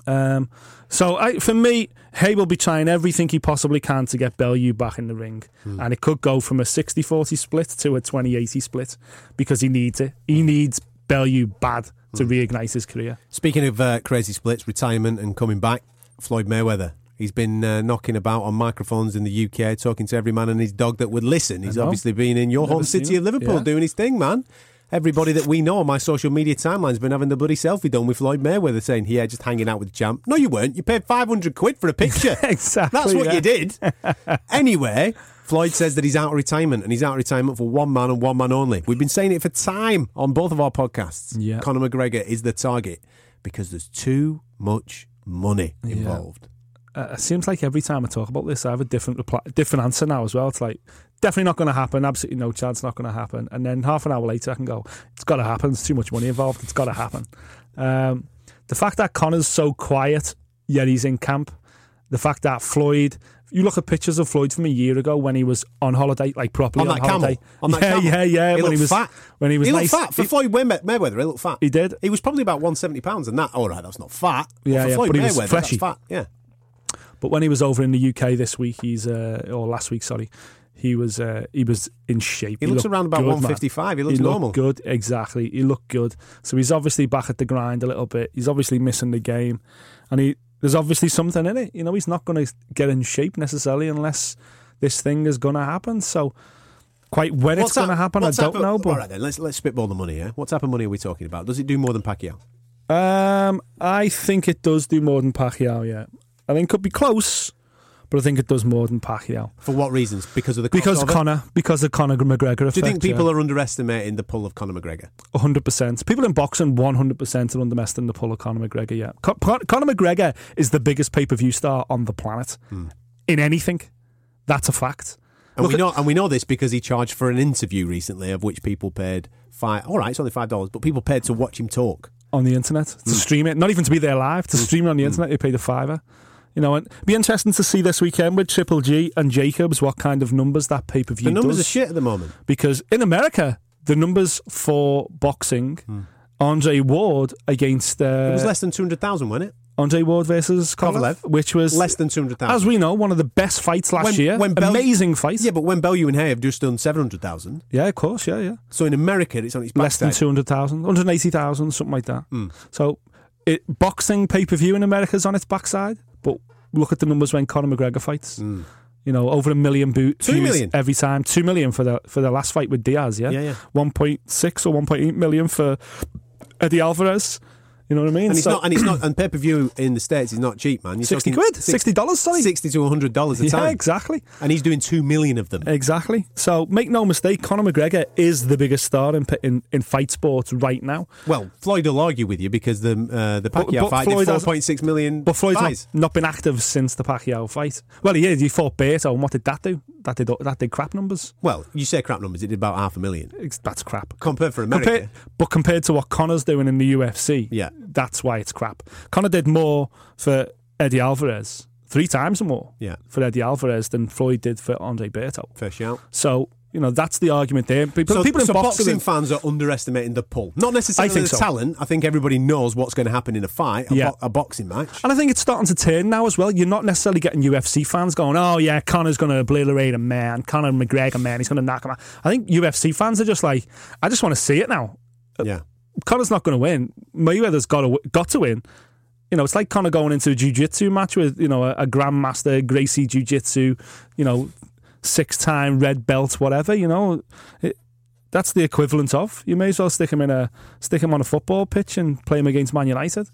Um, so I, for me, Haye will be trying everything he possibly can to get Bellew back in the ring. And it could go from a 60-40 split to a 20-80 split because he needs it. He needs Bellew bad to reignite his career. Speaking of uh, crazy splits, retirement, and coming back, Floyd Mayweather. He's been uh, knocking about on microphones in the UK, talking to every man and his dog that would listen. He's obviously been in your home city of. Liverpool Yeah. doing his thing, man. Everybody that we know on my social media timeline's been having the bloody selfie done with Floyd Mayweather saying, yeah, just hanging out with the champ. No, you weren't. You paid 500 quid for a picture. Exactly, That's what you did. anyway, Floyd says that he's out of retirement and he's out of retirement for one man and one man only. We've been saying it for time on both of our podcasts. Yeah. Conor McGregor is the target because there's too much money involved. Uh, it seems like every time I talk about this, I have a different reply, different answer now as well. It's like definitely not going to happen, absolutely no chance, not going to happen. And then half an hour later, I can go, it's got to happen. There's too much money involved. It's got to happen. Um, the fact that Conor's so quiet, yet he's in camp. The fact that Floyd, you look at pictures of Floyd from a year ago when he was on holiday, like properly On on, that camel. holiday. On that yeah, camel. yeah, yeah. He when he was fat. when he was he nice. looked fat. For He- Floyd May- Mayweather, he looked fat. He did. He was probably about 170 pounds, and that, all right, that's not fat. Yeah, for yeah, Floyd but he was Mayweather, fleshy. that's fat. Yeah. But when he was over in the UK this week, he's uh, or last week, sorry, he was uh, he was in shape. He looks around about good, man. 155. He looks looked normal. good, exactly. He looked good. So he's obviously back at the grind a little bit. He's obviously missing the game, and he there's obviously something in it. You know, he's not going to get in shape necessarily unless this thing is going to happen. So. Quite when it's going to happen, I don't of- know. But all right, then let's let's spitball the money. Yeah, what type of money are we talking about? Does it do more than Pacquiao? Um, I think it does do more than Pacquiao. Yeah, I think it could be close, but I think it does more than Pacquiao For what reasons? Because of the because of? Conor, because of Conor McGregor. Do you think people yeah. are underestimating the pull of Conor McGregor? hundred percent? People in boxing, one hundred percent are underestimating the pull of Conor McGregor. Yeah, Con- Con- Conor McGregor is the biggest pay per view star on the planet hmm. in anything. That's a fact. And Look we at- know, and we know this because he charged for an interview recently, of which people paid five. All right, it's only five dollars, but people paid to watch him talk. on the internet to hmm. stream it. Not even to be there live, to hmm. stream it on the internet, you paid a fiver. You know, and it'd be interesting to see this weekend with Triple G and Jacobs what kind of numbers that pay per view The numbers does. are shit at the moment. because in America, the numbers for boxing, Andre Ward against uh. It was less than 200,000, wasn't it? Andre Ward versus Kovalev, Kovalev. which was Less than 200,000. as we know, one of the best fights last When- year. when Bel- Amazing fight. Yeah, but when Bellew and Haye have just done 700,000, Yeah, of course. Yeah, yeah. so in America it's on its Less than backside. 200,000, 180,000, something like that. Hmm. So it, boxing pay per view in America is on its backside. Look at the numbers when Conor McGregor fights. Mm. You know, over a million boots. Two million? every time. Two million for the for the last fight with Diaz. Yeah, Yeah, yeah. One point six or one point eight million for Eddie Alvarez. You know what I mean? And it's So- not, and it's not, and pay per view in the states is not cheap, man. You're 60 talking quid, six- 60 dollars, sorry. sixty to hundred dollars a yeah, time, exactly. and he's doing two million of them. Exactly. So make no mistake, Conor McGregor is the biggest star in in, in fight sports right now. Well, Floyd will argue with you because the uh, the Pacquiao but fight Floyd did four point six million. But Floyd's not, not been active since the Pacquiao fight. Well, he is. He fought Berto, and what did that do? That did that did crap numbers. Well, you say crap numbers. It did about half a million It's, that's crap. compared for America. Compared, but compared to what Conor's doing in the UFC, Yeah. That's why it's crap. Conor did more for Eddie Alvarez, three times more Yeah. for Eddie Alvarez than Floyd did for Andre Berto. Fair shout. So you know that's the argument there. People, So, people in so boxing, boxing fans are underestimating the pull. Not necessarily I think the so. talent. I think everybody knows what's going to happen in a fight, a, Yeah. bo- a boxing match. And I think it's starting to turn now as well. You're not necessarily getting UFC fans going, oh, yeah, Conor's going to obliterate him, man. Conor McGregor, man. He's going to knock him out. I think UFC fans are just like, I just want to see it now. Uh, yeah. Conor's not going to win. Mayweather's got to, got to win. You know, it's like Conor going into a jiu-jitsu match with, you know, a, a grandmaster, Gracie jiu-jitsu, you know, six-time red belt, whatever, you know. It, that's the equivalent of. You may as well stick him in a stick him on a football pitch and play him against Man United.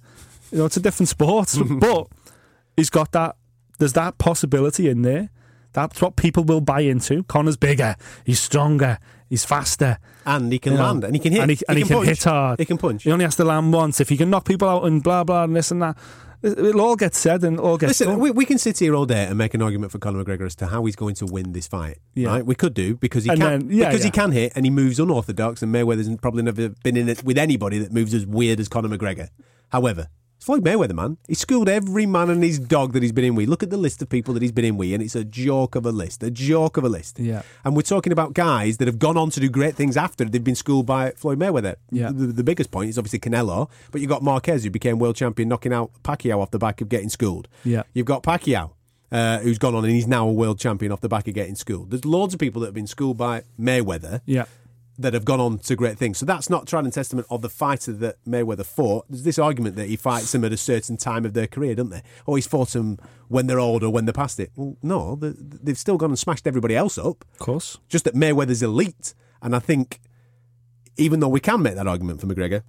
You know, it's a different sport, but he's got that. There's that possibility in there. That's what people will buy into. Conor's bigger, he's stronger, he's faster, And he can you know, land and he can hit. and he, and he can, punch. hit hard. He can punch. He only has to land once. If he can knock people out and blah blah and this and that, it- it'll all get said and all get Listen, we, we can sit here all day and make an argument for Conor McGregor as to how he's going to win this fight. Yeah. Right? We could do because he And can then- yeah, because he can hit and he moves unorthodox and Mayweather's probably never been in it with anybody that moves as weird as Conor McGregor. However, Floyd Mayweather, man. He schooled every man and his dog that he's been in with. Look at the list of people that he's been in with, and it's a joke of a list. A joke of a list. Yeah. And we're talking about guys that have gone on to do great things after they've been schooled by Floyd Mayweather. Yeah. The, the biggest point is obviously Canelo, but you've got Marquez, who became world champion, knocking out Pacquiao off the back of getting schooled. Yeah. You've got Pacquiao, uh, who's gone on and he's now a world champion off the back of getting schooled. There's loads of people that have been schooled by Mayweather yeah, that have gone on to great things. So that's not trying and testament of the fighter that Mayweather fought. There's this argument that he fights them at a certain time of their career, don't they? Or he's fought them when they're older, when they're past it. Well, no, they- they've still gone and smashed everybody else up. of course. Just that Mayweather's elite. And I think, even though we can make that argument for McGregor,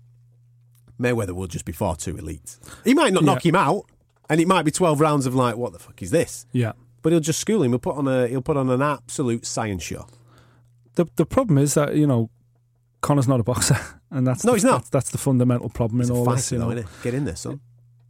Mayweather will just be far too elite. He might not Yeah. knock him out, and it might be 12 rounds of like, what the fuck is this? Yeah. But he'll just school him. He'll put on a he'll put on an absolute science show. The the problem is that you know Conor's not a boxer, and that's No, the, he's not. That's, that's the fundamental problem He's in all fighter, this. You though, know, innit? Get in there, son.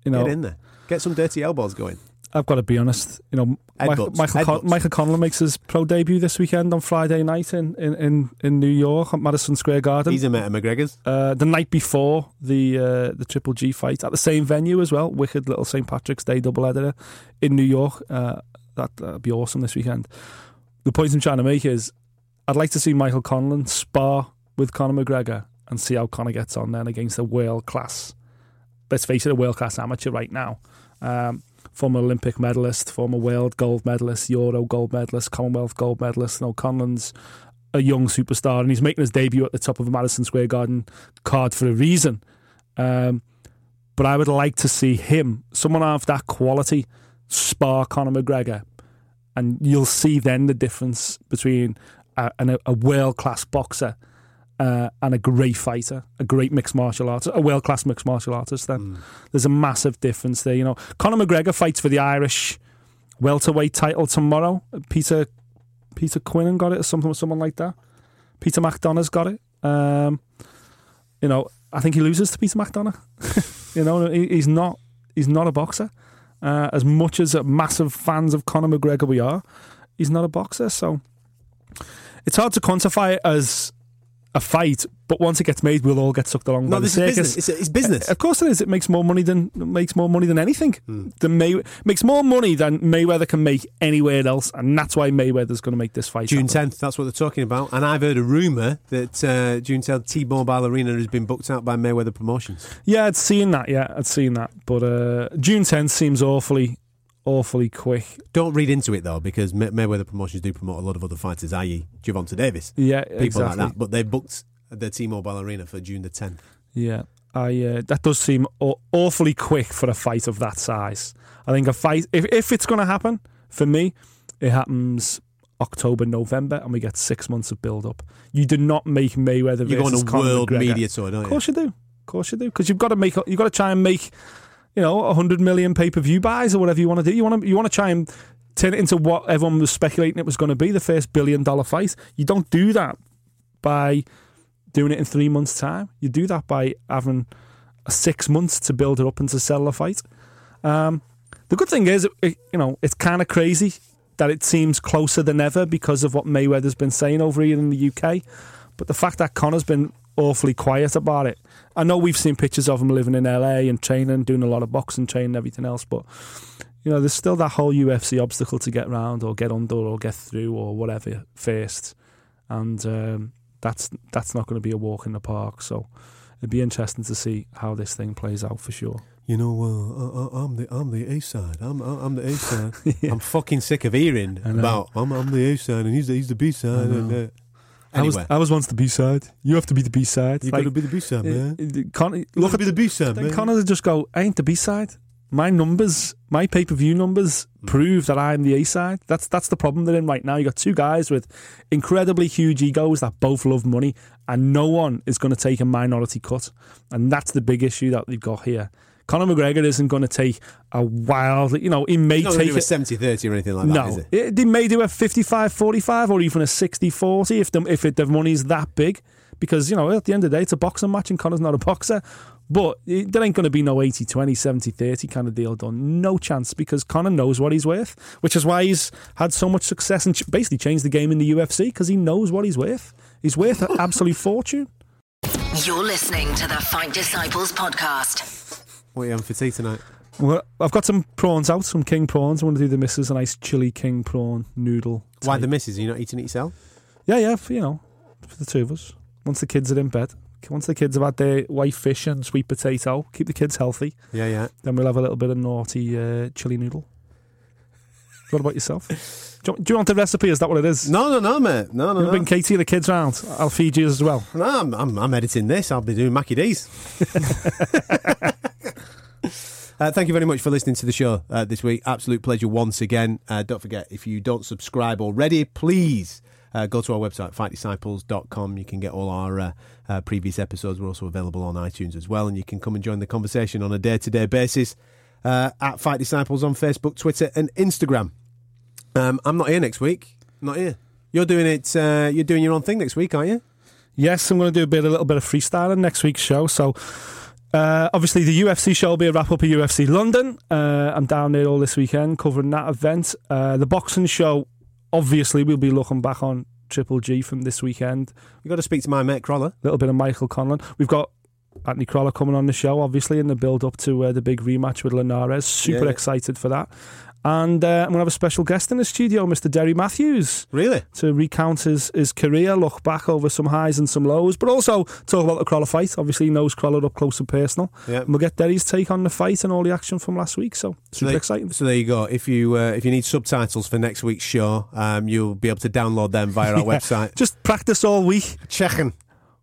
you know, Get in there. Get some dirty elbows going. I've got to be honest. You know, Michael. Michael, Con- Michael Conlon makes his pro debut this weekend on Friday night in, in, in, in New York at Madison Square Garden. He's of McGregor's. uh, the night before the uh, the Triple G fight at the same venue as well, wicked little St Patrick's Day double header in New York. Uh, that that'd be awesome this weekend. The point I'm trying to make is, I'd like to see Michael Conlon spar with Conor McGregor and see how Conor gets on then against a world class. Let's face it, a world class amateur right now. Um, former Olympic medalist, former world gold medalist, Euro gold medalist, Commonwealth gold medalist. No, Conlon's a young superstar and he's making his debut at the top of a Madison Square Garden card for a reason. Um, but I would like to see him, someone of that quality, spar Conor McGregor, and you'll see then the difference between a, an- a world class boxer uh, and a great fighter, a great mixed martial artist, a world class mixed martial artist. Then there's a massive difference there. You know, Conor McGregor fights for the Irish welterweight title tomorrow. Peter Peter Quinnan got it or something, someone like that. Peter McDonagh's got it. Um, you know, I think he loses to Peter McDonagh. you know, he, he's not he's not a boxer. Uh, as much as massive fans of Conor McGregor we are, he's not a boxer. So it's hard to quantify it as a fight, but once it gets made, we'll all get sucked along No, by the circus. business. It's, it's business. Of course it is. It makes more money than makes more money than anything. Hmm. The May makes more money than Mayweather can make anywhere else, and that's why Mayweather's going to make this fight. June 10th, that's what they're talking about. And I've heard a rumour that uh, June 10th, T Mobile Arena has been booked out by Mayweather Promotions. Yeah, I'd seen that. Yeah, I'd seen that. But uh, June 10th seems awfully, awfully quick. Don't read into it, though, because May- Mayweather Promotions do promote a lot of other fighters, i.e., Gervonta Davis. Yeah, People exactly. like that. But they booked the T Mobile Arena for June the 10th. Yeah, I uh, that does seem aw- awfully quick for a fight of that size. I think a fight, if if it's going to happen for me, it happens October, November, and we get six months of build up. You do not make Mayweather. You're going to Conor world McGregor. media tour, don't Of course you do. Of course you do. Because you've got to make. You've got to try and make. You know, a hundred million pay per view buys or whatever you want to do. You want to. You want to try and turn it into what everyone was speculating it was going to be the first billion dollar fight. You don't do that by doing it in three months' time. You do that by having six months to build it up and to sell the fight. Um, the good thing is, it, you know, it's kind of crazy that it seems closer than ever because of what Mayweather's been saying over here in the UK. But the fact that Conor's been awfully quiet about it. I know we've seen pictures of him living in LA and training, doing a lot of boxing training and everything else, but you know, there's still that whole UFC obstacle to get round or get under or get through or whatever first, and um, that's that's not going to be a walk in the park. So it'd be interesting to see how this thing plays out for sure. You know, uh, uh, I'm the I'm the A side. I'm I'm the A side. I'm fucking sick of hearing I about I'm I'm the A side and he's the, he's the B side. And, uh, I was I was once the B side. You have to be the B side. you got to be the B side, eh, man. Eh, Con- You look gotta at be the B side, Then man. Conor just go, I ain't the B side. My numbers, my pay per view numbers mm. prove that I'm the A side. That's that's the problem they're in right now. You got two guys with incredibly huge egos that both love money, and no one is going to take a minority cut. And that's the big issue that they've got here. Conor McGregor isn't going to take a wild, you know, he may He's not take do a it. 70 30 or anything like that, is No, it? it, they may do a 55-45 or even a 60-40 if the if it, the money's that big, because you know at the end of the day it's a boxing match and Conor's not a boxer. But it, there ain't going to be no 80-20, 70-30 kind of deal done. No chance because Conor knows what he's worth, which is why he's had so much success and ch- basically changed the game in the UFC because he knows what he's worth. He's worth an absolute fortune. You're listening to the Fight Disciples podcast. What are you having for tea tonight? Well, I've got some prawns out, some king prawns. I want to do the missus a nice chili king prawn noodle. Why type. the missus? Are you not eating it yourself? Yeah, yeah, for, you know, for the two of us. Once the kids are in bed, once the kids have had their white fish and sweet potato, keep the kids healthy, Yeah, yeah. then we'll have a little bit of naughty uh, chili noodle. What about yourself? Do you, do you want the recipe? Is that what it is? No, no, no, mate. No, no, no. Bring Katie and the kids round. I'll feed you as well. No, I'm, I'm, I'm editing this. I'll be doing Mackie D's. uh, thank you very much for listening to the show uh, this week. Absolute pleasure once again. Uh, don't forget, if you don't subscribe already, please uh, go to our website, fightdisciples.com. You can get all our uh, uh, previous episodes. We're also available on iTunes as well, and you can come and join the conversation on a day to day basis at Fight Disciples on Facebook, Twitter, and Instagram. Um, I'm not here next week. Not here. You're doing it. You're doing your own thing next week, aren't you? Yes, I'm going to do a bit, a little bit of freestyling next week's show. So, uh, obviously, the UFC show will be a wrap up of UFC London. Uh, I'm down there all this weekend covering that event. Uh, the boxing show, obviously, we'll be looking back on Triple G from this weekend. You got to speak to my mate Crolla. A little bit of Michael Conlon. We've got Anthony Crolla coming on the show, obviously, in the build up to uh, the big rematch with Linares. Super Yeah. excited for that. And uh, I'm going to have a special guest in the studio, Mr. Derry Matthews Really? to recount his, his career, look back over some highs and some lows, but also talk about the Crolla fight. Obviously, he knows Crolla up close and personal. Yeah. And we'll get Derry's take on the fight and all the action from last week. So, super there, exciting. So there you go. If you uh, if you need subtitles for next week's show, um, you'll be able to download them via our website. Just practice all week. Checking.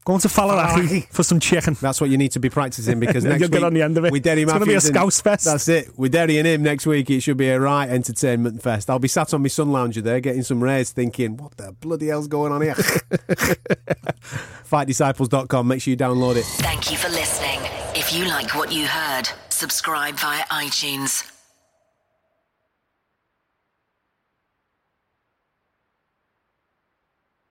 Going to Faliraki for some chicken. That's what you need to be practicing because next You'll week get on the end of it. with Derry It's gonna be a Matthews Scouse fest. That's it. With Derry and him next week, it should be a right entertainment fest. I'll be sat on my sun lounger there, getting some rays, thinking, "What the bloody hell's going on here?" FightDisciples.com. Make sure you download it. Thank you for listening. If you like what you heard, subscribe via iTunes.